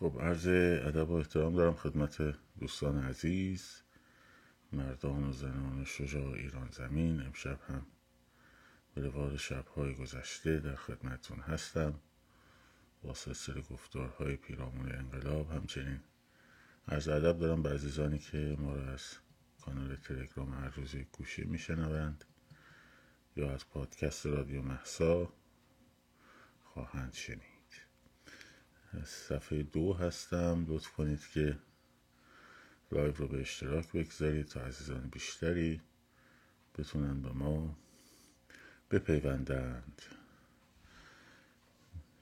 خب عرض ادب و احترام دارم خدمت دوستان عزیز مردان و زنان شجاع ایران زمین. امشب هم به روال شبهای گذشته در خدمتون هستم. با سلسله گفتارهای پیرامون انقلاب همچنین از ادب دارم به عزیزانی که ما را از کانال تلگرام هر روز گوشی میشنوند یا از پادکست رادیو محسا خواهند شنید. صفحه دو هستم. لطف کنید که لایو رو به اشتراک بگذارید تا عزیزان بیشتری بتونن به ما بپیوندند.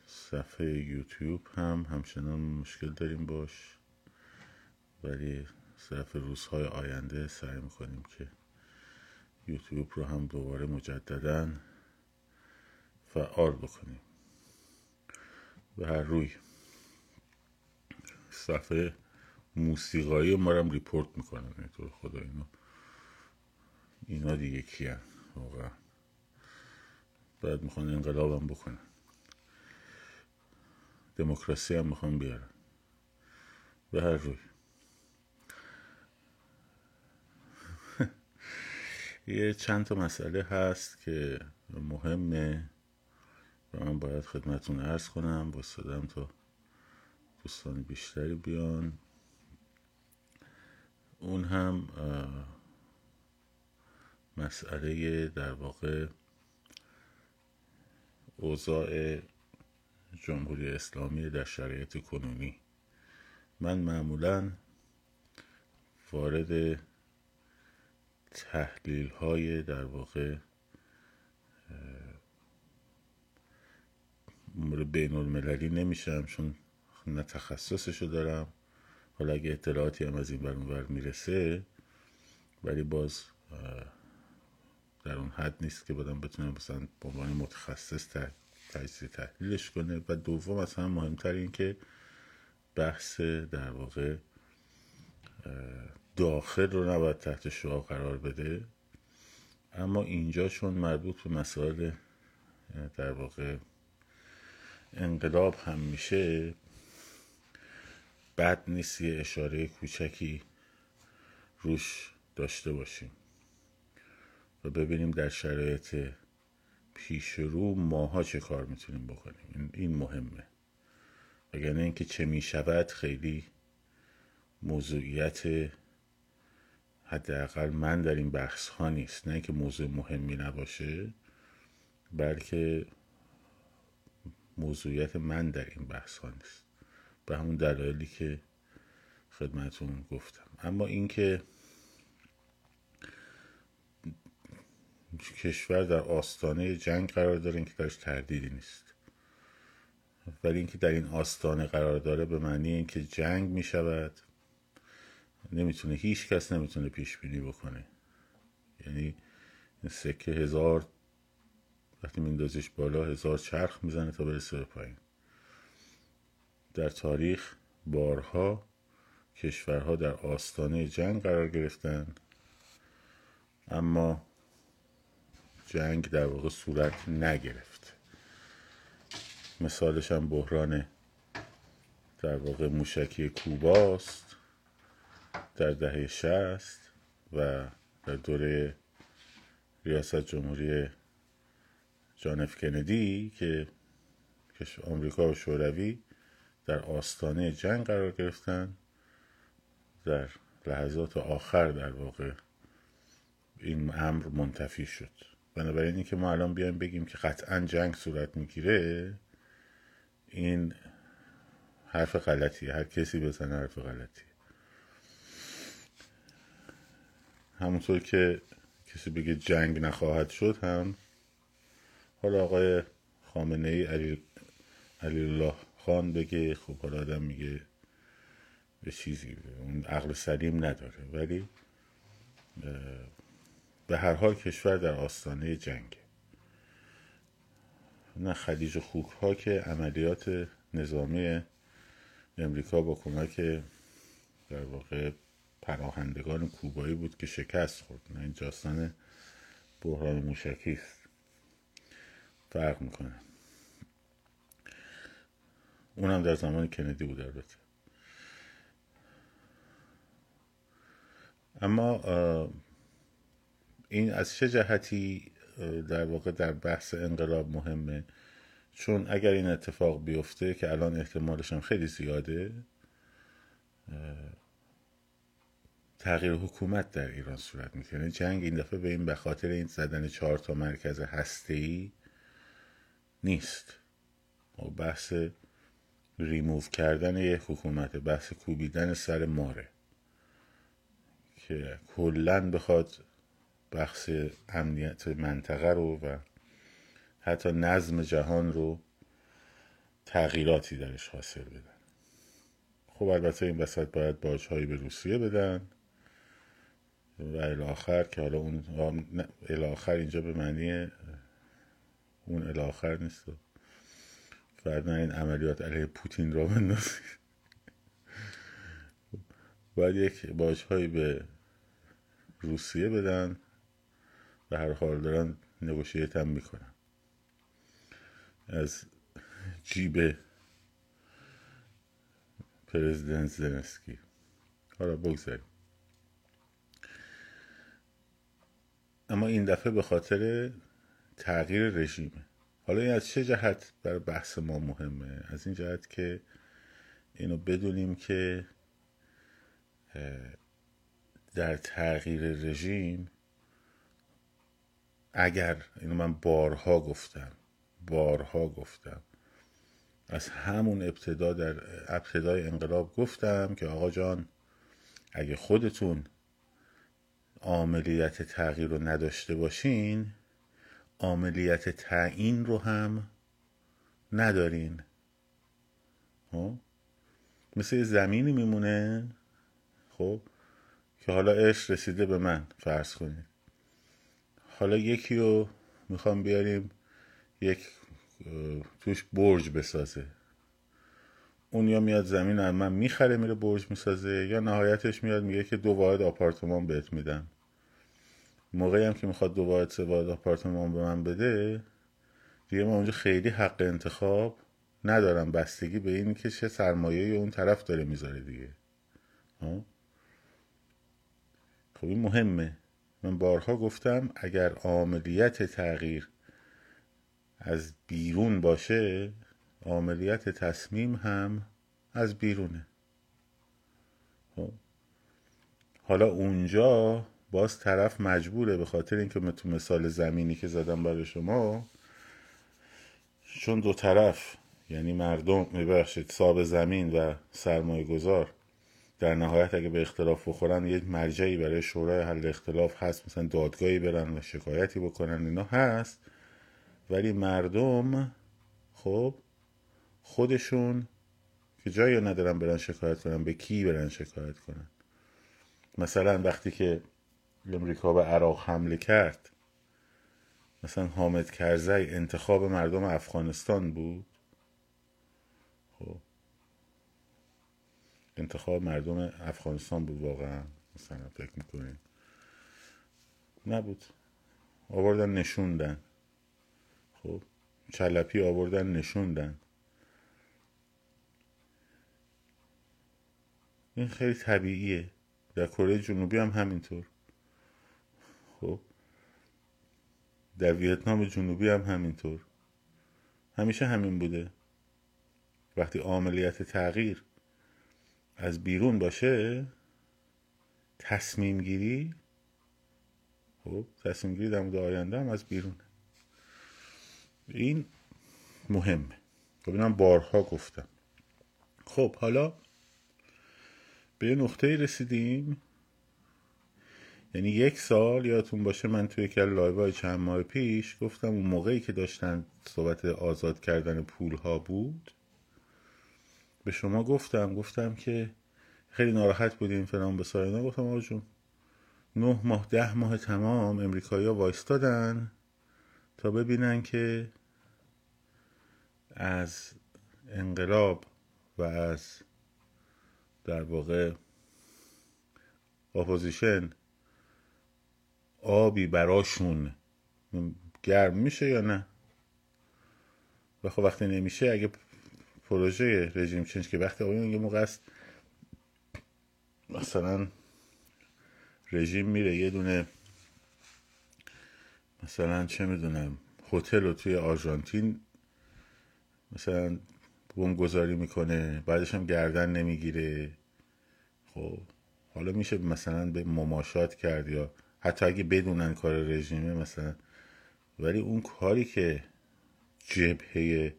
صفحه یوتیوب هم همچنان مشکل داریم باش. ولی صرف روزهای آینده سعی می‌کنیم که یوتیوب رو هم دوباره مجددا فعال بکنیم. به هر روی. صفحه موسیقایی ما رو ریپورت می‌کنن تو خدا اینا اینا دیگه کیه واقعا. باید می‌خوان انقلابم بکنن. دموکراسی هم می‌خوان بیارن. به هر روی. یه چند تا مسئله هست که مهمه و من باید خدمتون ارز کنم. با تا دوستان بیشتری بیان. اون هم مسئله در واقع اوضاع جمهوری اسلامی در شرایط کنونی. من معمولا وارد تحلیل های در واقع امور بین المللی نمیشم چون نه تخصصشو دارم حالا اگه اطلاعاتی هم از این بر می‌رسه ولی باز در اون حد نیست که بدم بتونم مثلا به عنوان متخصص تجزیه تحلیلش کنه. و دوم اصلا مهمتر این که بحث در واقع داخل رو نباید تحت شعا قرار بده. اما اینجا چون مربوط به مسائل در واقع انقلاب هم میشه بد نیست یه اشاره کوچکی روش داشته باشیم و ببینیم در شرایط پیش رو ماها چه کار می‌تونیم بکنیم. این مهمه. وگرنه اینکه چه می‌شود خیلی موضوعیت حداقل من در این بحث ها نیست. نه اینکه موضوع مهمی نباشه بلکه موضوعیت من در این بحث ها نیست. به همون دلایلی که خدمتون گفتم. اما اینکه کشور در آستانه جنگ قرار داره که درش تردیدی نیست. ولی اینکه در این آستانه قرار داره به معنی اینکه جنگ می شود نمی‌تونه هیچ کس نمی‌تونه پیش بینی بکنه. یعنی این سکه هزار وقتی میندازیش بالا هزار چرخ می‌زنه تا برسه به پایین. در تاریخ بارها کشورها در آستانه جنگ قرار گرفتن. اما جنگ در واقع صورت نگرفت. مثالش هم بحران در واقع موشکی کوباست در دهه شست و در دوره ریاست جمهوری جانف کندی که آمریکا و شوروی در آستانه جنگ قرار گرفتن. در لحظات آخر در واقع این امر منتفی شد. بنابراین اینکه ما الان بیایم بگیم که قطعا جنگ صورت می‌گیره این حرف غلطیه. هر کسی بزنه حرف غلطیه. همونطور که کسی بگه جنگ نخواهد شد هم حالا آقای خامنه ای علی, علی الله خان بگه خب حالا آدم میگه به چیزی اون عقل سلیم نداره. ولی به هر حال کشور در آستانه جنگ نه خلیج خوک ها که عملیات نظامی امریکا با کمک در واقع پناهندگان کوبایی بود که شکست خورد. نه این جاستان بحران موشکی است. فرق می‌کنه. اونم در زمان کندی بود البته. اما این از چه جهتی در واقع در بحث انقلاب مهمه؟ چون اگر این اتفاق بیفته که الان احتمالش هم خیلی زیاده تغییر حکومت در ایران صورت می‌کنه یعنی جنگ این دفعه به این به خاطر این زدن چهار تا مرکز هسته نیست. و بحث ریموو کردن یک حکومت بحث کوبیدن سر ماره. که کلا بخواد بحث امنیت منطقه رو و حتی نظم جهان رو تغییراتی درش حاصل بدن. خب البته این وسط باید باجهایی به روسیه بدن و الاخر که حالا اون الاخر اینجا به معنی اون الاخر نیست. فردا این عملیات علیه پوتین را بندازید باید یک باجهایی به روسیه بدن و هر حال دارن نگوشیت هم می‌کنن. از جیب پرزیدنت زلنسکی. حالا بگذاریم. اما این دفعه به خاطر تغییر رژیمه. حالا این از چه جهت برای بحث ما مهمه؟ از این جهت که اینو بدونیم که در تغییر رژیم اگر اینو من بارها گفتم بارها گفتم از همون ابتدا در ابتدای انقلاب گفتم که آقا جان اگه خودتون عملیت تغییر رو نداشته باشین عملیت تعیین رو هم ندارین. خب؟ مثل زمینی میمونه خب؟ که حالا عشق رسیده به من فرض کنید. حالا یکی رو می‌خوام بیاریم یک توش برج بسازه. اون یا میاد زمین از من می‌خره میره برج می‌سازه یا نهایتش میاد میگه که دو واحد آپارتمان بهت میدم. موقعی هم که می‌خواد دو واحد سه واحد آپارتمان به من بده دیگه من اونجا خیلی حق انتخاب ندارم. بستگی به این که چه سرمایه اون طرف داره می‌ذاره دیگه. خب؟ این مهمه. من بارها گفتم اگر عملیت تغییر از بیرون باشه عملیت تصمیم هم از بیرونه. خب. حالا اونجا باز طرف مجبوره به خاطر اینکه تو مثال زمینی که زدم برای شما چون دو طرف یعنی مردم میبخشید صاحب زمین و سرمایه گذار در نهایت اگه به اختلاف بخورن یک مرجعی برای شورای حل اختلاف هست مثلا دادگاهی برن و شکایتی بکنن اینا هست. ولی مردم خب خودشون که جایی ندارن برن شکایت کنن به کی برن شکایت کنن؟ مثلا وقتی که امریکا به عراق حمله کرد. مثلا حامد کرزی انتخاب مردم افغانستان بود؟ خب. انتخاب مردم افغانستان بود واقعا مثلا فکر می‌کنین. نبود. آوردن نشوندن. خب. چلپی آوردن نشوندن. این خیلی طبیعیه. در کره جنوبی هم همینطور خب در ویتنام جنوبی هم همینطور. همیشه همین بوده. وقتی عملیات تغییر از بیرون باشه تصمیم گیری خب تصمیم گیری در مورد آینده هم از بیرون. این مهمه. خب اینم بارها گفتم. خب حالا به یه نقطه رسیدیم. یعنی یک سال یادتون باشه من توی یک لایو چند ماه پیش گفتم اون موقعی که داشتن صحبت آزاد کردن پول ها بود به شما گفتم گفتم که خیلی ناراحت بودیم فلان به ساینا گفتم آقا جون نه ماه ده ماه تمام امریکایی ها وایستادن تا ببینن که از انقلاب و از در واقع اپوزیشن آبی براشون گرم میشه یا نه؟ و خب وقتی نمیشه اگه پروژه رژیم چنج که وقتی آقایون یه موقع است مثلا رژیم میره یه دونه مثلا چه می‌دونم هتل رو توی آرژانتین مثلا گذاری می‌کنه بعدش هم گردن نمی‌گیره. خب حالا میشه مثلا به مماشات کرد یا حتی اگه بدونن کار رژیمه مثلا. ولی اون کاری که جبهه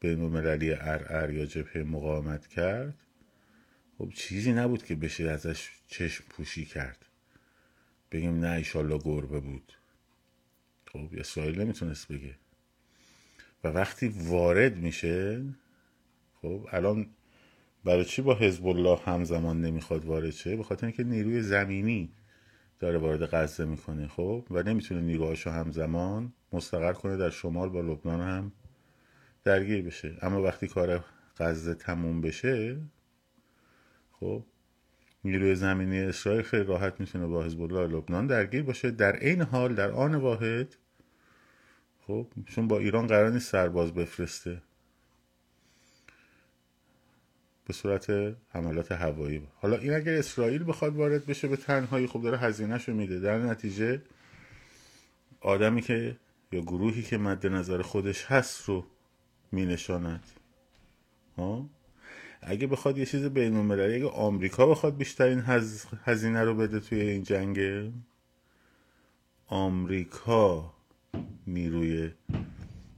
بین المللی ار یا جبهه مقاومت کرد خب چیزی نبود که بشه ازش چشم پوشی کرد. بگیم نه ایشالله گربه بود. خب اسرائیل نمی‌تونست بگه. و وقتی وارد میشه خب الان برای چی با حزب الله همزمان نمی‌خواد وارد شه؟ به خاطر اینکه نیروی زمینی داره وارد غزه می‌کنه خب؟ و نمی‌تونه نیروهاشو همزمان مستقر کنه در شمال با لبنان هم درگیر بشه. اما وقتی کار غزه تموم بشه خب نیروی زمینی اسرائیل خیلی راحت می‌تونه با حزب الله لبنان درگیر باشه. در این حال در آن واحد خب چون با ایران قرار نیست سرباز بفرسته. به صورت حملات هوایی. حالا این اگر اسرائیل بخواد وارد بشه به تنهایی خب داره هزینهشو میده. در نتیجه آدمی که یا گروهی که مد نظر خودش هست رو مینشاند. ها؟ اگه بخواد یه چیز بین المللی اگه آمریکا بخواد بیشترین هز... هزینه رو بده توی این جنگ آمریکا نیروی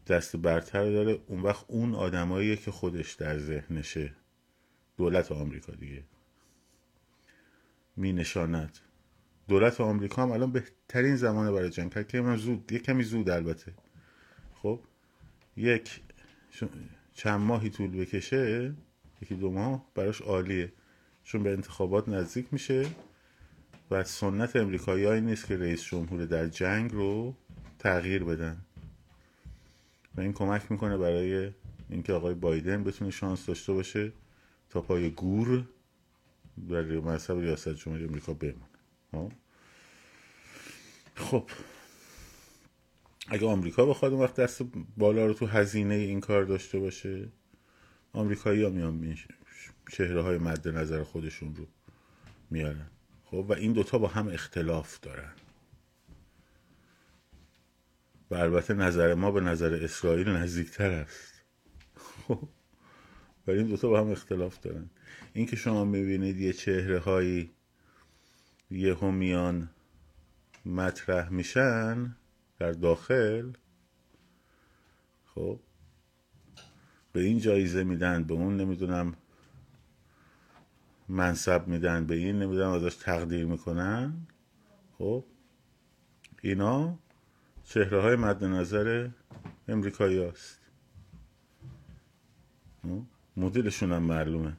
دست برتر داره. اون وقت اون آدماییه که خودش در ذهنشه. دولت آمریکا دیگه. می نشاند. دولت آمریکا هم الان بهترین زمانه برای جنگ. که زود یک کمی زود البته. خب یک چند ماهی طول بکشه یکی دو ماه براش عالیه. چون به انتخابات نزدیک میشه و سنت امریکایی نیست که رئیس جمهور در جنگ رو تغییر بدن. و این کمک می‌کنه برای اینکه آقای بایدن بتونه شانس داشته باشه. تا پای گور در مذهب ریاست جمهوری امریکا بمونه خب. اگه آمریکا بخواد اون وقت دست بالا رو تو هزینه این کار داشته باشه آمریکایی ها میان چهره های مد نظر خودشون رو میارن. خب و این دوتا با هم اختلاف دارن. و البته نظر ما به نظر اسرائیل نزدیکتر است. خب. ولی این دوتا با هم اختلاف دارن این که شما می‌بینید یه چهره هایی یه میان مطرح میشن در داخل خب به این جایزه میدن به اون نمی‌دونم منصب میدن به این نمی‌دونم ازش تقدیر می‌کنن خب اینا چهره های مد امریکایی هست؟ مدلشون هم معلومه.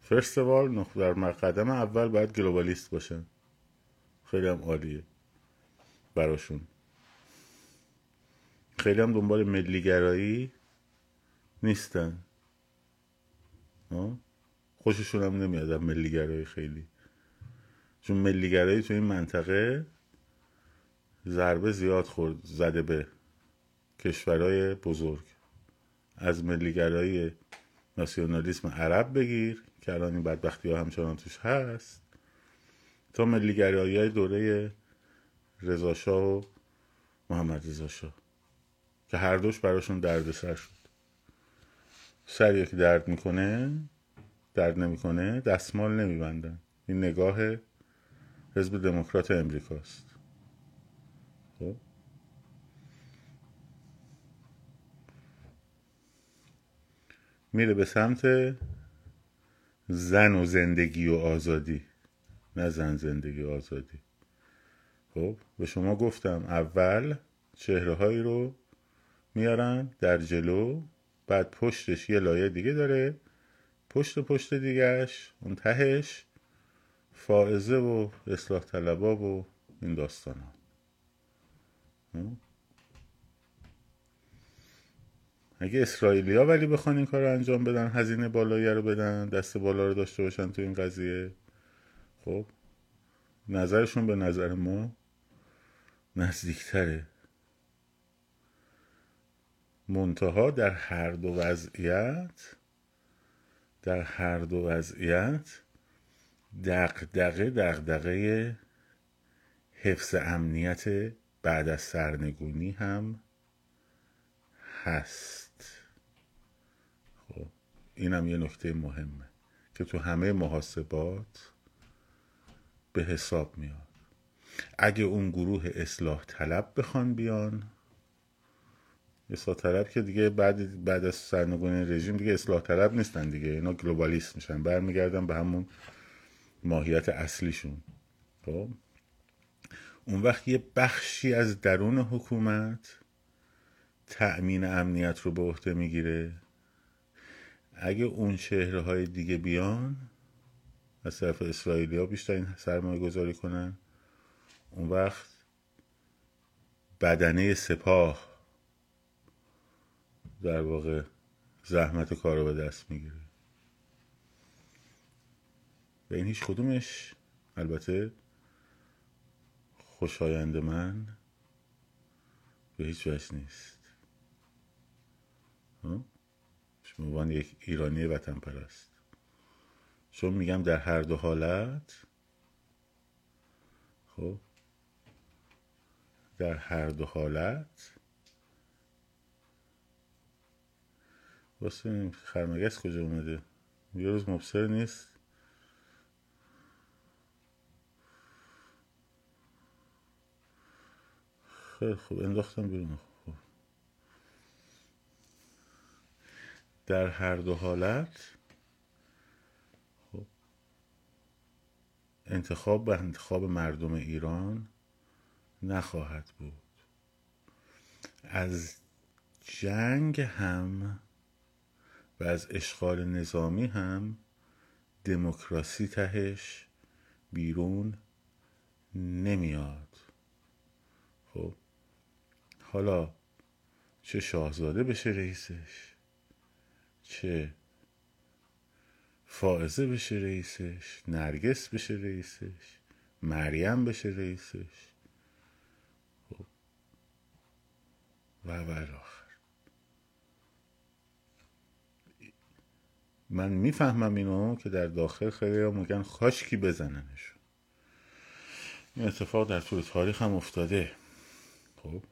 فرست وال در قدم اول باید گلوبالیست باشن. خیلی هم عالیه براشون. خیلی هم دنبال ملیگرایی نیستن. خوششون هم نمیاد ملیگرایی خیلی. چون ملیگرایی تو این منطقه ضربه زیاد خورد زده به کشورهای بزرگ. از ملیگرایی ناسیونالیسم عرب بگیر که الان این بدبختی ها همچنان توش هست. تا ملیگرایی های دوره رضاشاه و محمد رضاشاه که هر دوش براشون دردسر شد. سری که درد می‌کنه درد نمی‌کنه دستمال نمیبندن. این نگاه حزب دموکرات امریکاست. خب؟ میره به سمت زن و زندگی و آزادی. نه زن زندگی و آزادی. خب به شما گفتم اول چهره هایی رو میارن در جلو بعد پشتش یه لایه دیگه داره پشت پشت دیگهش اون تهش فائزه و اصلاح طلبا و این داستان ها اگه اسرائیلیا ولی بخوان این کار رو انجام بدن هزینه بالایی رو بدن دست بالا رو داشته باشن تو این قضیه خب؟ نظرشون به نظر ما نزدیکتره. منتها در هر دو وضعیت در هر دو وضعیت دقدقه دقدقه حفظ امنیت بعد از سرنگونی هم هست. اینم یه نکته مهمه که تو همه محاسبات به حساب میاد. اگه اون گروه اصلاح طلب بخوان بیان اصلاح طلب که دیگه بعد بعد از سرنگونی رژیم دیگه اصلاح طلب نیستن دیگه اینا گلوبالیست میشن برمیگردن به همون ماهیت اصلیشون. خب؟ اون وقت یه بخشی از درون حکومت تأمین امنیت رو به عهده می‌گیره. اگه اون چهره های دیگه بیان از طرف اسرائیلی ها بیشتر این سرمایه گذاری کنن. اون وقت بدنه سپاه در واقع زحمت کار رو به دست می‌گیره. و این هیچ کدومش البته خوشایند من به هیچ وجه نیست. عنوان یک ایرانی وطن پرست چون میگم در هر دو حالت خب در هر دو حالت واسه خرمگس کجا اومده؟ یه روز مبصر نیست. خیلی خوب انداختم بیرون. در هر دو حالت. خب. انتخاب به انتخاب مردم ایران نخواهد بود. از جنگ هم و از اشغال نظامی هم دموکراسی تهش بیرون نمیاد. خب. حالا چه شاهزاده بشه رئیسش؟ چه؟ فائزه بشه رئیسش نرگس بشه رئیسش مریم بشه رئیسش. خب. و و آخر. من می‌فهمم اینو که در داخل خیلی ها میگن خاشکی بزننشون. این اتفاق در طول تاریخ هم افتاده. خب.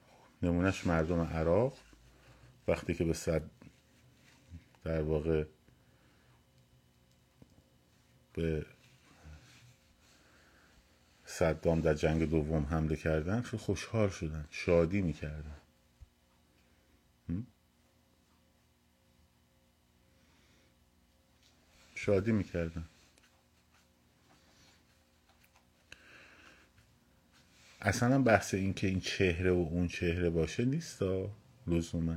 نمونهش مردم عراق. وقتی که به صد در واقع به صدام در جنگ دوم حمله کردن خیلی خوشحال شدن شادی می‌کردن. شادی می‌کردن. اصلا بحث این که این چهره و اون چهره باشه نیست لزوما.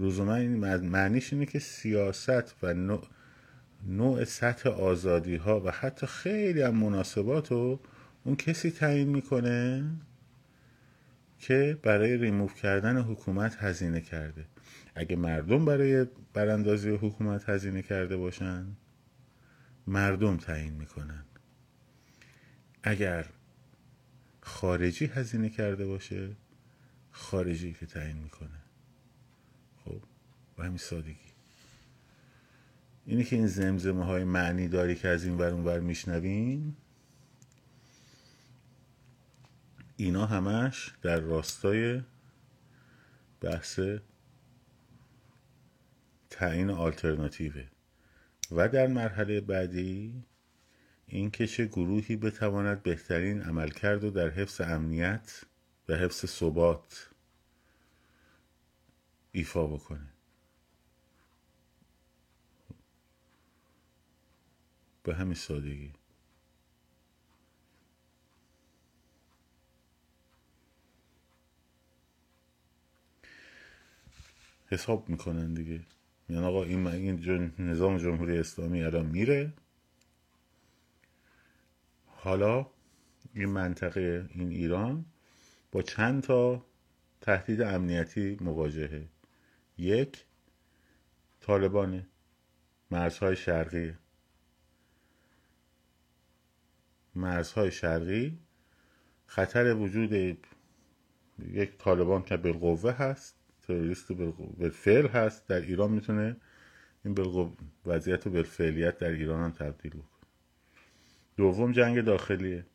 لزوما این معنیش اینه که سیاست و نوع, نوع سطح آزادی ها و حتی خیلی هم مناسبات رو اون کسی تعیین می‌کنه که برای ریموف کردن حکومت هزینه کرده. اگه مردم برای براندازی حکومت هزینه کرده باشن مردم تعیین می‌کنن. اگر خارجی هزینه کرده باشه خارجی که تعیین می‌کنه. و همین سادگی. اینه که این زمزمه های معنی داری که از این ور اون ور میشنویم اینا همش در راستای بحث تعیین آلترناتیوه. و در مرحله بعدی اینکه چه گروهی بتواند بهترین عملکرد و در حفظ امنیت و حفظ ثبات ایفا بکنه. به همین سادگی. حساب می‌کنن دیگه. یعنی آقا این, این نظام جمهوری اسلامی الان میره. حالا این منطقه این ایران با چند تا تهدید امنیتی مواجهه. یک طالبان مرزهای شرقی. مرزهای شرقی. خطر وجود یک طالبان که بالقوه هست تروریست بالفعل هست در ایران می‌تونه این وضعیت بالفعلیت در ایران هم تبدیل بکنه. دوم جنگ داخلیه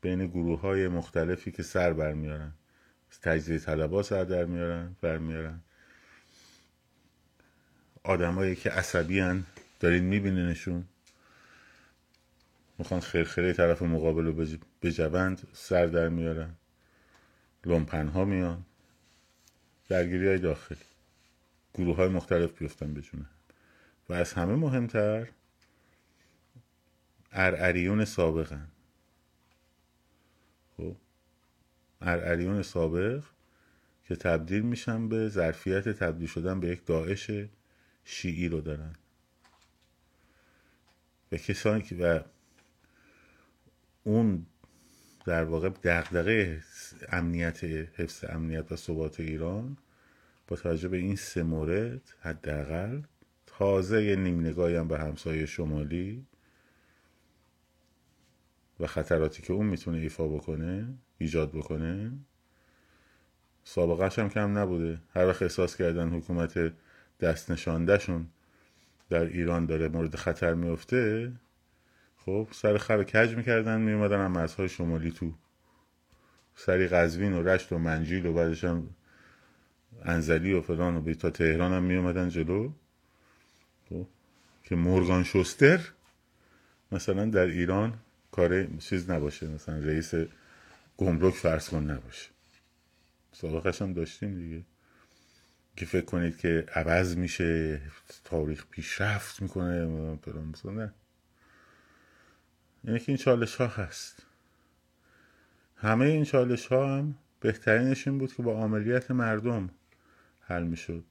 بین گروه های مختلفی که سر برمیارن تجزیه طلبا سر در میارن برمیارن آدمایی که عصبی هن دارین میبینینشون. می‌خوان خیرخیره طرف مقابل رو بجوند سر در میارن. لومپن ها میان. درگیری های داخلی. گروه های مختلف بیفتن بجونه و از همه مهمتر ارعریون سابقن. خب؟ ارعریون سابق که تبدیل میشن به ظرفیت تبدیل شدن به یک داعش شیعی رو دارن. و کسانی که و اون در واقع دغدغه امنیت حفظ امنیت و ثبات ایران با توجه به این سه مورد حداقل تازه یه نیم نگاهی هم به همسایه شمالی و خطراتی که اون می‌تونه ایفا بکنه ایجاد بکنه سابقش هم کم نبوده. هر وقت احساس کردن حکومت دست نشاندهشون در ایران داره مورد خطر میفته خب سر خر کج می‌کردن میومدن هم مرزهای شمالی تو. سری قزوین و رشت و منجیل و بعدش هم انزلی و فلان و تا تهران هم میومدن جلو. خب که مورگان شوستر مثلا در ایران کار چیز نباشه مثلا رئیس گمرک فرض کن نباشه. سابقش هم داشتیم دیگه. که فکر کنید که عوض میشه تاریخ پیشرفت می‌کنه مثلا نه. یعنی که این چالش ها هست. همه این چالش ها هم بهترینش این بود که با عملیات مردم حل می‌شد.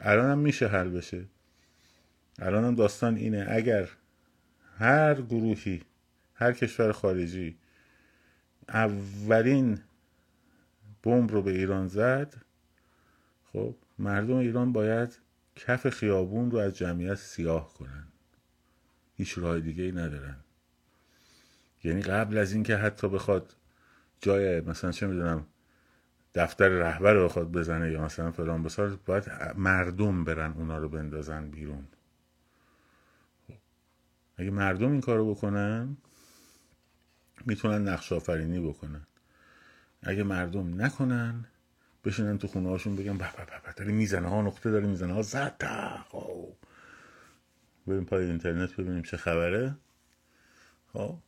الان هم میشه حل بشه. الان هم داستان اینه اگر هر گروهی هر کشور خارجی اولین بمب رو به ایران زد خب مردم ایران باید کف خیابون رو از جمعیت سیاه کنن. هیچ راه دیگه ای ندارن. یعنی قبل از اینکه حتی بخواد جای مثلا چه می‌دونم دفتر رهبر رو بخواد بزنه یا مثلا فلان بسار باید مردم برن اونا رو بندازن بیرون. اگه مردم این کارو بکنن می‌تونن نقش آفرینی بکنن. اگه مردم نکنن بشینن تو خونه هاشون بگن به به به داری می‌زنه ها نقطه داری می‌زنه ها زد خب. بریم پای اینترنت ببینیم چه خبره. خب؟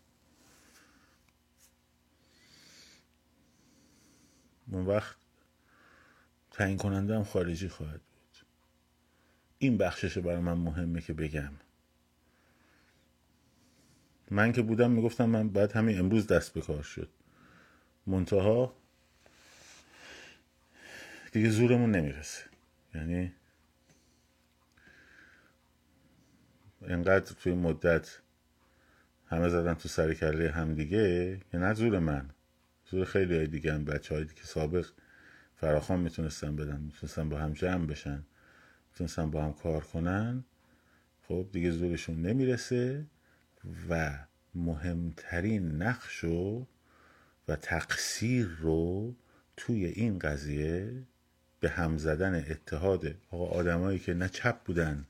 اون وقت تعیین کننده هم خارجی خواهد بود. این بخشش برای من مهمه که بگم. من که بودم می‌گفتم من باید همین امروز دست به کار شد. منتها دیگه زورمون نمی‌رسه. یعنی انقدر توی مدت همه زدن تو سر کله هم دیگه که نه زور من. زور خیلی های دیگه هم بچه هایی که سابق فراخان می‌تونستن بدن می‌تونستن با هم جمع بشن می‌تونستن با هم کار کنن. خب دیگه زورشون نمی‌رسه و مهمترین نقش و و تقصیر رو توی این قضیه به هم زدن اتحاد آقا آدمایی که نه چپ بودن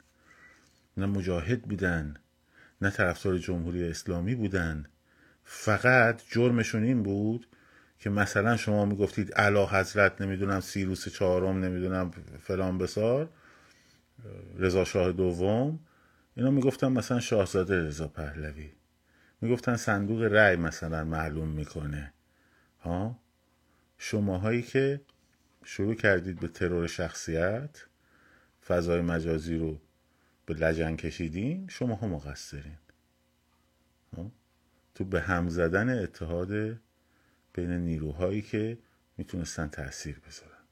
نه مجاهد بودن نه طرفدار جمهوری اسلامی بودن فقط جرمشون این بود که مثلا شما می‌گفتید علا حضرت نمی‌دونم سیروس چهارم نمی‌دونم فلان بسار رضا شاه دوم اینا می‌گفتن مثلا شاهزاده رضا پهلوی. می‌گفتن صندوق رأی مثلا معلوم می‌کنه. ها؟ شماهایی که شروع کردید به ترور شخصیت فضای مجازی رو به لجن کشیدین شما ها؟ مقصرین تو به هم زدن اتحاد بین نیروهایی که می‌تونستن تاثیر بذارن.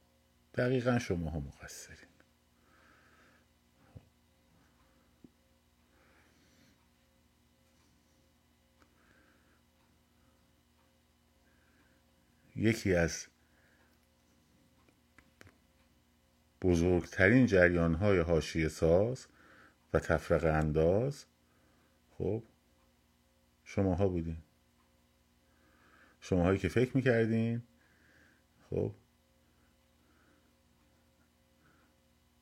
دقیقا شما ها مقصرین. یکی از بزرگترین جریان های هاشی ساز و تفرق انداز خب شماها بودین. شماهایی که فکر می‌کردین. خب.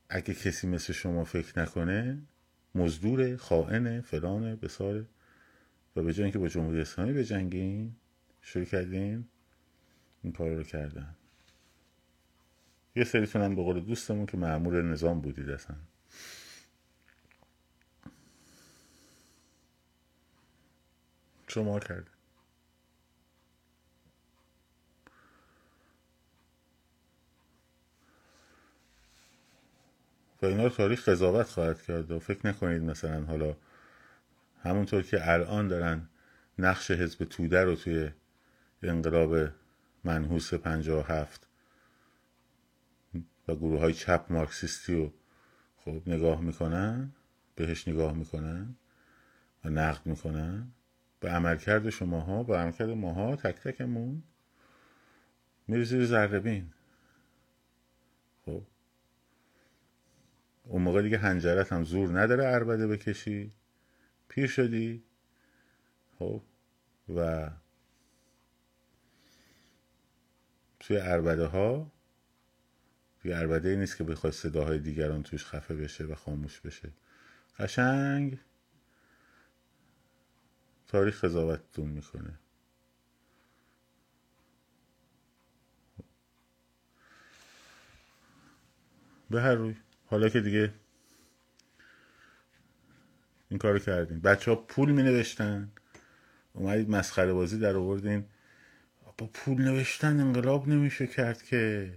اگه کسی مثل شما فکر نکنه مزدور خائن فلان بساره و به جای اینکه با جمهوری اسلامی بجنگین شروع کردین این کار رو کردن. یه سریتون هم به قول دوستمون که معمول نظام بودید اصلا. شما کرد و اینا رو تاریخ قضاوت خواهد کرد و فکر نکنید مثلا حالا همونطور که الان دارن نقش حزب توده رو توی انقلاب منحوس پنجاه هفت و گروه های چپ مارکسیستی رو خب نگاه می‌کنن بهش نگاه می‌کنن و نقد می‌کنن. به عملکرد شماها به عملکرد ماها تک تکمون میره خب اون موقع دیگه هنجرت هم زور نداره عربده بکشی. پیر شدی. خب. و توی عربده ها دیگه عربده ای نیست که بخواد صداهای دیگران توش خفه بشه و خاموش بشه. قشنگ. تاریخ قضاوتتون می‌کنه. به هر روی. حالا که دیگه این کارو کردیم. بچه ها پول می نوشتن اومدید مسخره بازی در آوردین. با پول نوشتن انقلاب نمیشه کرد که.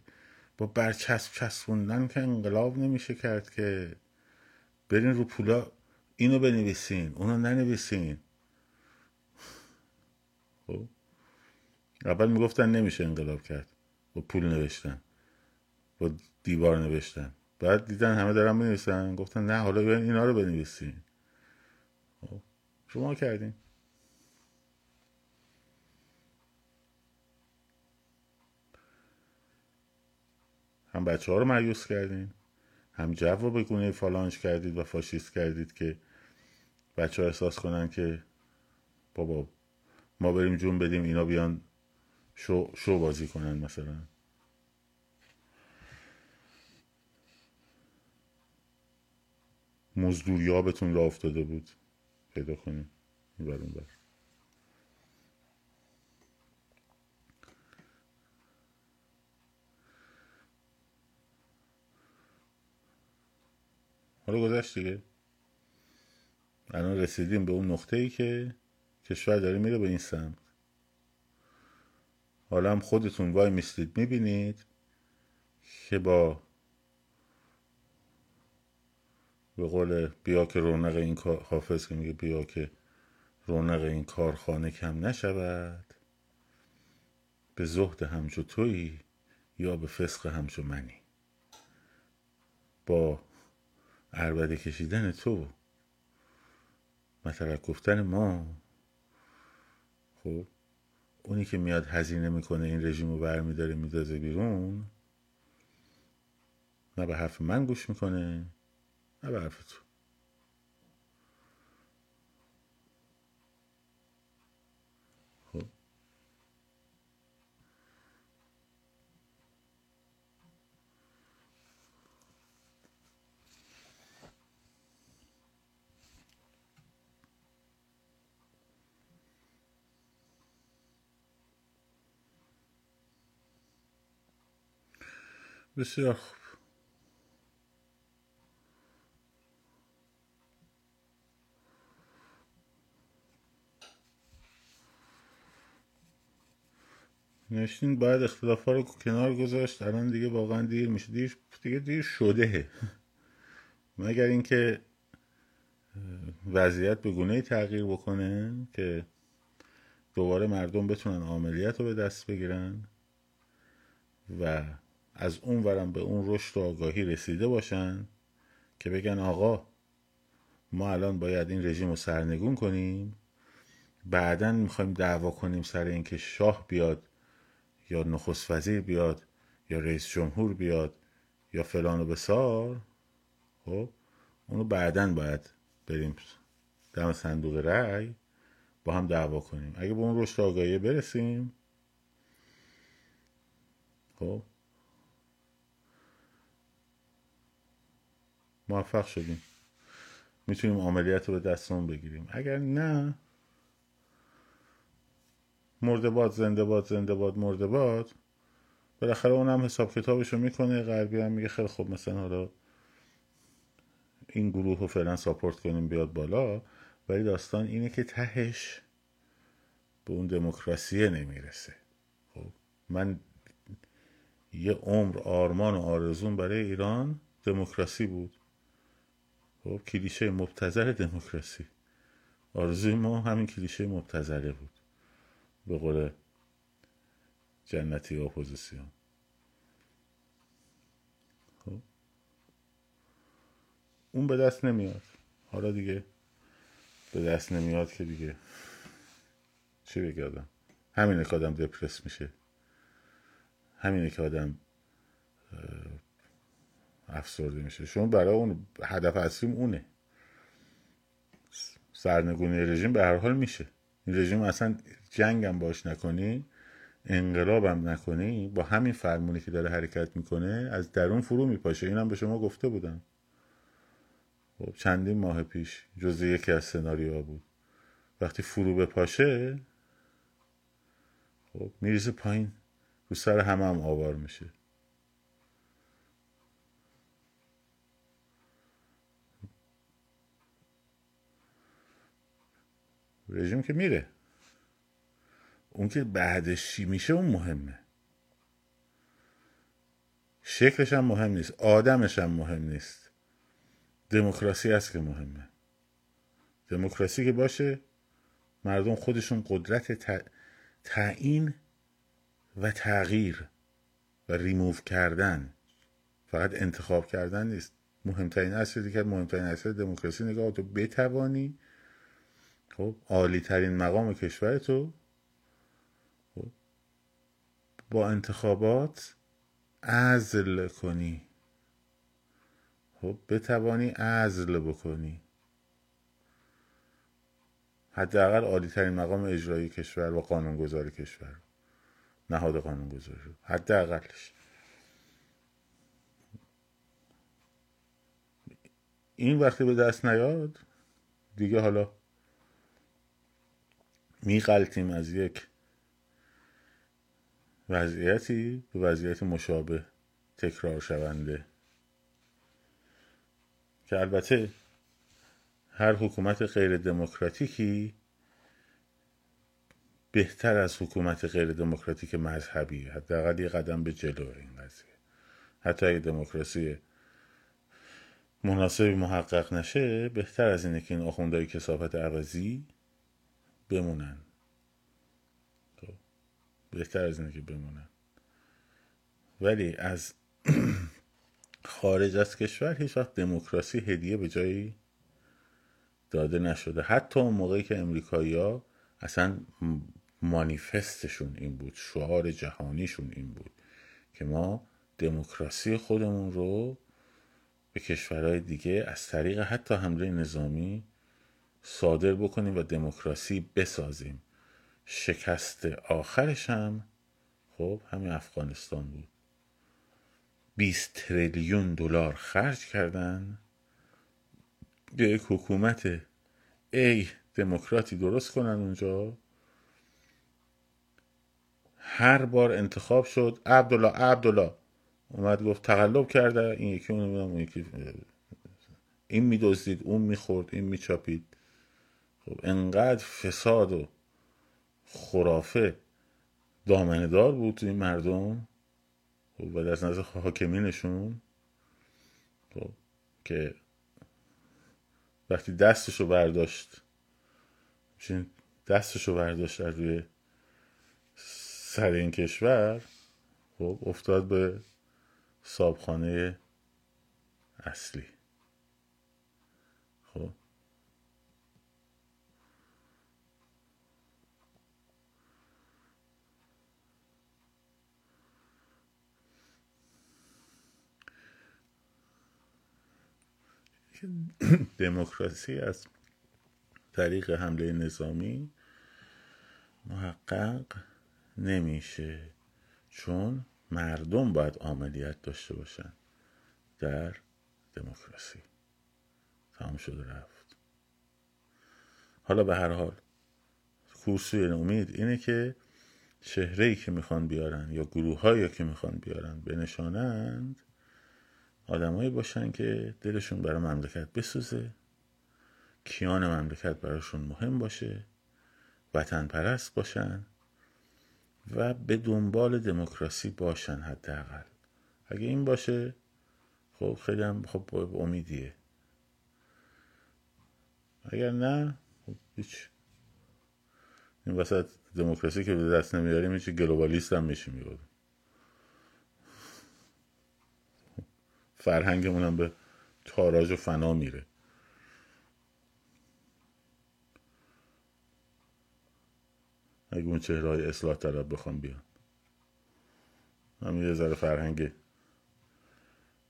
با برچسب چسبوندن که انقلاب نمیشه کرد که. برین رو پولا اینو بنویسین اونو ننویسین. خب؟ اول می‌گفتن نمیشه انقلاب کرد. با پول نوشتن. با دیوار نوشتن. بعد دیدن همه دارن بنویسن گفتن نه حالا بیاین اینا رو بنویسین. خب شما کردین هم بچه ها رو معیوس کردین هم جو رو به گونه فالانش کردید و فاشیست کردید که بچه ها احساس کنن که بابا ما بریم جون بدیم اینا بیان شو, شو بازی کنن مثلا. مزدوریابتون را افتاده بود. پیدا کنیم. این بر بر حالا گذشت دیگه. الان رسیدیم به اون نقطه ای که کشور داره میره به این سمت. حالا هم خودتون وای میستید می‌بینید که با به قول بیا که رونق این حافظ که میگه بیا که رونق این کارخانه کم نشود. به زهد همچو تویی یا به فسق همچو منی. با عربده کشیدن تو مثلا گفتن ما خب اونی که میاد هزینه می‌کنه این رژیم رو برمیداره میدازه بیرون نه به حرف من گوش می‌کنه. نه به حرف تو نشین باید اختلاف رو کنار گذاشت. الان دیگه واقعا دیر میشه. دیر دیگه دیر شده. مگر اینکه وضعیت به گونه تغییر بکنه که دوباره مردم بتونن عملیت رو به دست بگیرن و از اون ورم به اون رشد و آگاهی رسیده باشن که بگن آقا ما الان باید این رژیم رو سرنگون کنیم. بعدا می‌خوایم دعوا کنیم سر اینکه شاه بیاد یا نخست وزیر بیاد یا رئیس جمهور بیاد یا فلان و بسار خب؟ اونو بعدا باید بریم دم صندوق رأی با هم دعوا کنیم. اگه به اون رشد آگاهی برسیم خب؟ موفق شدیم. می‌تونیم عملیات رو به دستمون بگیریم. اگر نه مرده باد زنده باد زنده باد مرده باد. بالاخره اونم حساب رو می‌کنه غربی هم میگه خیلی خوب مثلا حالا این گروه رو فعلا ساپورت کنیم بیاد بالا. ولی داستان اینه که تهش به اون دموکراسی نمی‌رسه. خب من یه عمر آرمان و آرزون برای ایران دموکراسی بود. خب کلیشه مبتذر دموکراسی. آرزوی ما همین کلیشه مبتذره بود. به قول جنتی اپوزیسیون. خب. اون به دست نمیاد. حالا دیگه به دست نمیاد که دیگه چی بگه آدم؟ همینه که آدم دپرس میشه. همینه که آدم افسرده میشه. شما برای اون هدف اصلیم اونه. سرنگونی رژیم به هر حال میشه. این رژیم اصلا جنگم باش نکنی انقلابم نکنی با همین فرمونی که داره حرکت می‌کنه از درون فرو میپاشه. اینم به شما گفته بودم. خب چندین ماه پیش جزء یکی از سناریوها بود. وقتی فرو بپاشه خب میریزه پایین. رو سر همه هم آوار میشه. رژیم که میره. اون که بعدش چی میشه اون مهمه. شکلش هم مهم نیست آدمش هم مهم نیست. دموکراسی هست که مهمه. دموکراسی که باشه مردم خودشون قدرت تعیین و تغییر و ریموو کردن. فقط انتخاب کردن نیست. مهمترین اصل که مهمترین اصل دموکراسی نگاه تو بتوانی. خب عالی ترین مقام کشور تو با انتخابات عزل کنی. خب بتوانی عزل بکنی. حداقل عالی ترین مقام اجرایی کشور و قانونگذار کشور. نهاد قانونگذاری. حداقلش. این وقتی به دست نیاد دیگه حالا میقلتیم از یک وضعیتی به وضعیت مشابه تکرار شونده. که البته هر حکومت غیر دموکراتیکی بهتر از حکومت غیر دموکراتیک مذهبی حداقل یه قدم به جلو این قضیه. حتی اگه دموکراسی مناسبی محقق نشه بهتر از اینه که این آخوندهای کسافت عوضی بمونن. بهتر از اینه که بمونن ولی از خارج از کشور هیچ وقت دموکراسی هدیه به جایی داده نشده. حتی اون موقعی که امریکایی ها اصلا مانیفستشون این بود شعار جهانیشون این بود که ما دموکراسی خودمون رو به کشورهای دیگه از طریق حتی حمله نظامی صادر بکنیم و دموکراسی بسازیم. شکست آخرش هم خب همین افغانستان بود. 20 تریلیون دلار خرج کردن. به یک حکومت ای دموکراتی درست کنن اونجا. هر بار انتخاب شد عبدالله عبدالله. اومد گفت تقلب کرده این یکی اون اون یکی این میدزدید اون می‌خورد این میچاپید. خب انقدر فساد و خرافه. دامنه دار بود این مردم. خب از نظر حاکمینشون. خب که وقتی دستشو برداشت دستشو برداشت در روی سر این کشور خب افتاد به صابخانه اصلی خب دموکراسی از طریق حمله نظامی محقق نمیشه چون مردم باید عملیت داشته باشن در دموکراسی. تمام شده رفت. حالا به هر حال کورسوی امید اینه که چهره که می‌خوان بیارن یا گروه هایی که می‌خوان بیارن بنشانند آدمایی باشن که دلشون برای مملکت بسوزه کیان مملکت براشون مهم باشه وطن پرست باشن و به دنبال دموکراسی باشن حداقل. اگه این باشه خب خیلی هم خب امیدیه. اگر نه خب هیچ. این وسط دموکراسی که به دست نمیاریم میشه گلوبالیست هم میشه میبود فرهنگمون هم به تاراج و فنا میره. اگه اون چهره های اصلاح طلب بخوام بیان هم یه ذره فرهنگ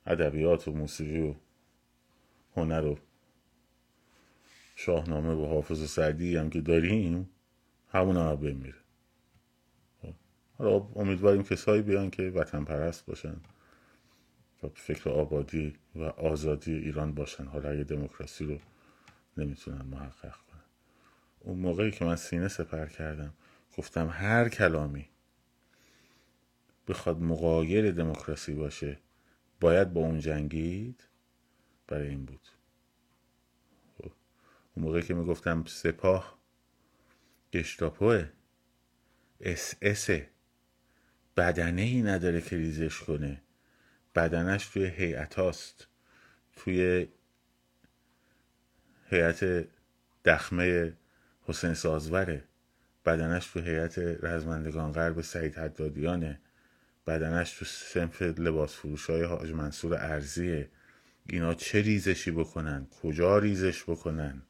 ادبیات و موسیقی و هنر و شاهنامه و حافظ و سعدی هم که داریم همون هم میره. خب. حالا امیدواریم کسایی بیان که وطن پرست باشن. فکر آبادی و آزادی ایران باشن. حالا اگه دموکراسی رو نمی‌تونن محقق کنن. اون موقعی که من سینه سپر کردم گفتم هر کلامی بخواد مغایر دموکراسی باشه باید با اون جنگید برای این بود. اون موقعی که می‌گفتم سپاه گشتاپوه اس اس بدنه ای نداره که ریزش کنه. بدنش توی هیئت هاست. توی هیئت دخمه حسین سازوره. بدنش تو هیئت رزمندگان غرب سعید حدادیانه. بدنش تو سنف لباس فروش های حاج منصور ارزیه اینا چه ریزشی بکنن؟ کجا ریزش بکنن؟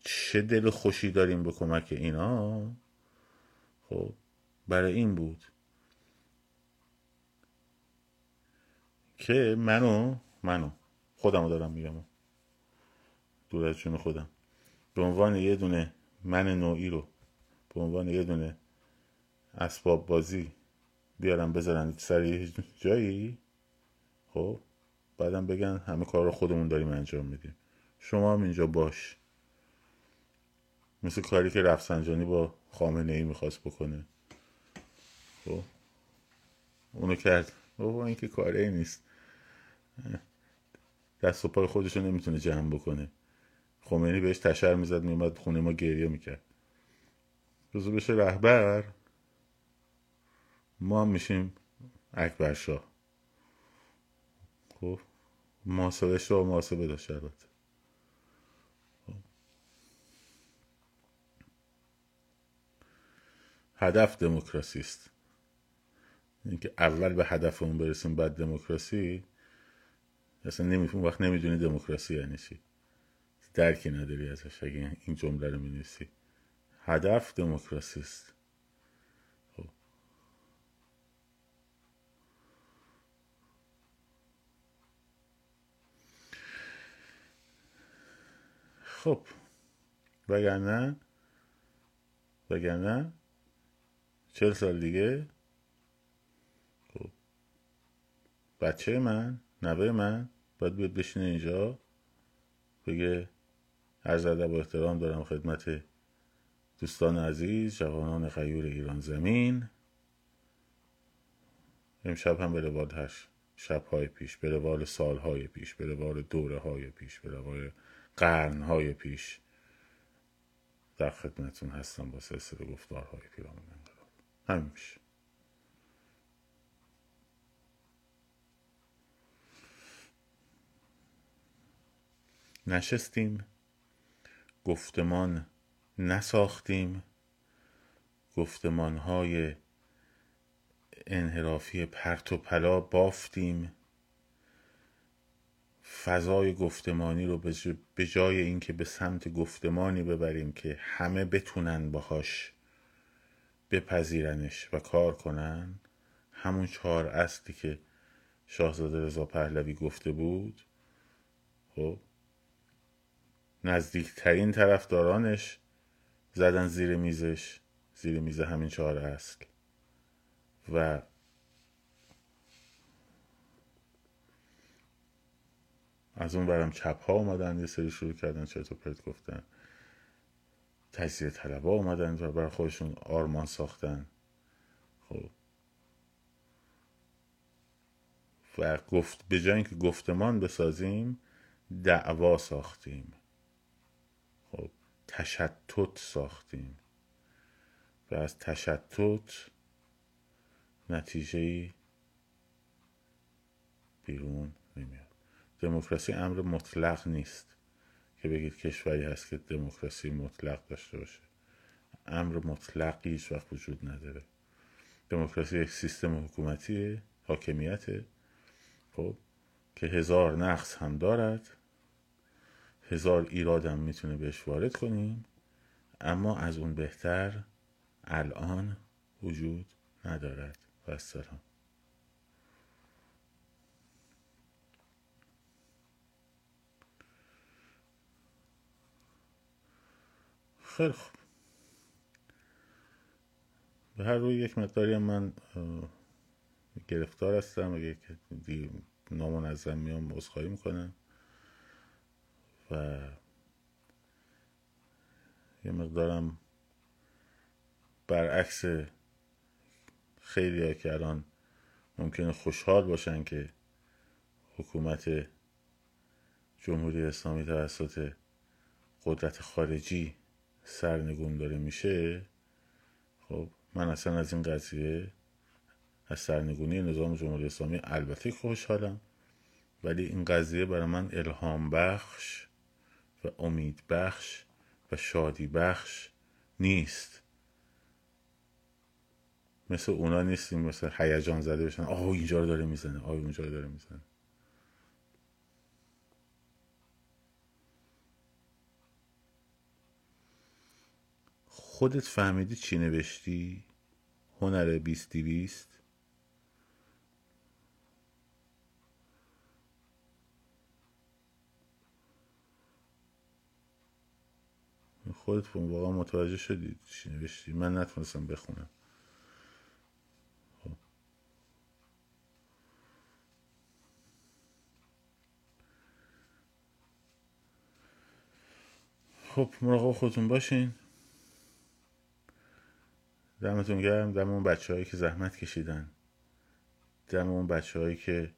چه دل خوشی داریم به کمک اینا؟ خب برای این بود. که منو منو. خودمو دارم میگم. دور از جون خودم. به عنوان یه دونه من نوعی رو به عنوان یه دونه اسباب بازی بیارم بذارن سر جایی خب بعدم بگن همه کار رو خودمون داریم انجام میدیم. شما هم اینجا باش. مثل کاری که رفسنجانی با خامنه ای می‌خواست بکنه. خب اونو کرد. بابا این که کاره ای نیست. دست و پای خودشو نمی‌تونه جمع بکنه. خمینی بهش تشر می‌زد میومد خونه ما گریه می‌کرد. روزو بشه رهبر ما هم میشیم اکبر شاه. خب محاسبش رو محاسبه داشت البته. هدف دموکراسی است. اینکه اول به هدفمون برسیم بعد دموکراسی اصلا نمیفهم وقت نمی‌دونی دموکراسی یعنی چی. درکی نداری ازش اگه این جمله رو می‌نویسی. هدف دموکراسی است. خب. خب. وگرنه وگرنه چل سال دیگه خب. بچه من نوه من باید بیاد بشینه اینجا. بگه عرض ادب و احترام دارم خدمت دوستان عزیز جوانان غیور ایران زمین. امشب هم به روال هش شبهای پیش به روال سالهای پیش به روال دوره های پیش به روال قرنهای پیش. در خدمتون هستم با سلسله گفتارهای پیرامون انقلاب. همین نشستیم. گفتمان نساختیم. گفتمان های انحرافی پرت و پلا بافتیم. فضای گفتمانی رو به جای اینکه به سمت گفتمانی ببریم که همه بتونن باهاش بپذیرنش و کار کنن همون چهار اصلی که شاهزاده رضا پهلوی گفته بود خب نزدیکترین طرفدارانش زدن زیر میزش زیر میز همین چهار اصل. و از اون برم چپ ها اومدن یه سری شروع کردن چطور پرت گفتن. تجزیه طلبه اومدن و برای خودشون آرمان ساختن. خب. و گفت به جای اینکه گفتمان بسازیم دعوا ساختیم. تشتت ساختیم و از تشتت نتیجه بیرون نمیاد. دموکراسی امر مطلق نیست که بگید کشوری هست که دموکراسی مطلق داشته باشه. امر مطلقی هیچ وقت وجود نداره. دموکراسی یک سیستم حکومتی حاکمیته خب که هزار نقص هم دارد. هزار ایراد هم می‌تونه بهش وارد کنیم اما از اون بهتر الان وجود ندارد. و السلام. خیلی خوب. به هر روی یک مقداری من گرفتار هستم. اگه نامنظم میام عذرخواهی می‌کنم. و یه مقدارم برعکس خیلی ها که الان ممکنه خوشحال باشن که حکومت جمهوری اسلامی توسط قدرت خارجی سرنگون داره میشه خب من اصلا از این قضیه از سرنگونی نظام جمهوری اسلامی البته خوشحالم ولی این قضیه برای من الهام بخش و امید بخش و شادی بخش نیست. مثل اونا نیستیم مثل هیجان زده بشن. آه اینجا رو داره می‌زنه. آه اونجا رو داره می‌زنه. خودت فهمیدی چی نوشتی؟ هنر بیستی بیست خودت واقعا متوجه شدی چی نوشتی؟ من نتونستم بخونم. خب, خب، مراقب خودتون باشین. دمتون گرم. دم اون بچه هایی که زحمت کشیدن. دم اون بچه هایی که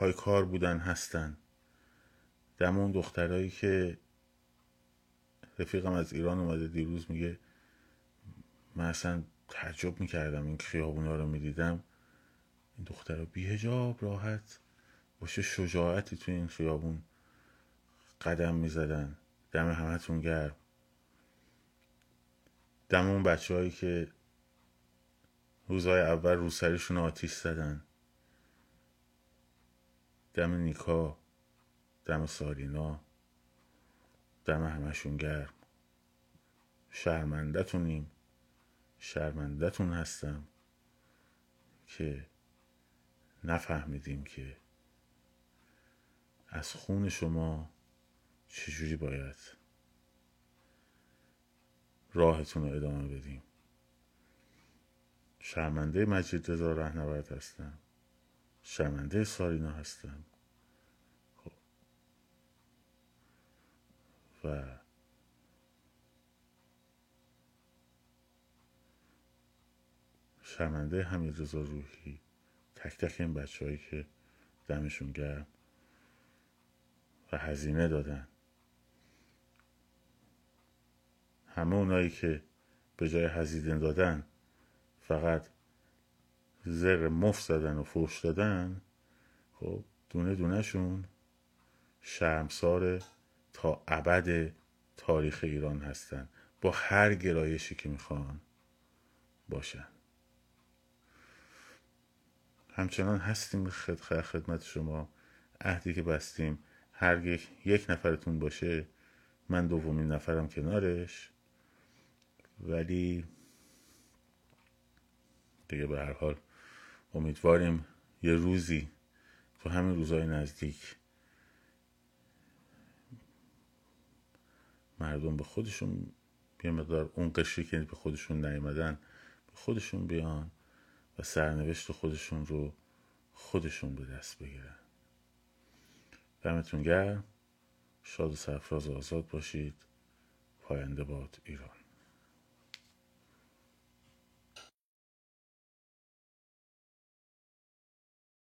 پای کار بودن هستن. دم اون دخترهایی که رفیقم از ایران اومده دیروز میگه من اصلا تعجب می‌کردم این خیابونا رو می‌دیدم. این دخترها بیهجاب راحت باشه شجاعتی توی این خیابون قدم می‌زدن. دم همتون گرم. دم اون بچه هایی که روزهای اول روسریشون آتیش زدن. دم نیکا دم سارینا دم همشون گرم. شرمندتونیم شرمندتون هستم که نفهمیدیم که از خون شما چجوری باید راهتون رو ادامه بدیم. شرمنده مجید رضا رهنورد هستم. شرمنده سارینا هستم خب. و شرمنده حمید رضا روحی تک تک این بچه هایی که دمشون گرم و هزینه دادن. همه اونایی که به جای هزینه دادن فقط زر مفت زدن و فوش دادن خب دونه دونهشون شرمسار تا ابد تاریخ ایران هستن. با هر گرایشی که می‌خوان باشن. همچنان هستیم خدمت شما. عهدی که بستیم. هر یک, یک نفرتون باشه من دومین نفرم کنارش. ولی دیگه به هر حال امیدواریم یه روزی تو همین روزهای نزدیک مردم به خودشون یه مقدار اون قشری که به خودشون نیومدن به خودشون بیان و سرنوشت خودشون رو خودشون به دست بگیرن. دمتون گرم. شاد و سرفراز و آزاد باشید. پاینده باد ایران.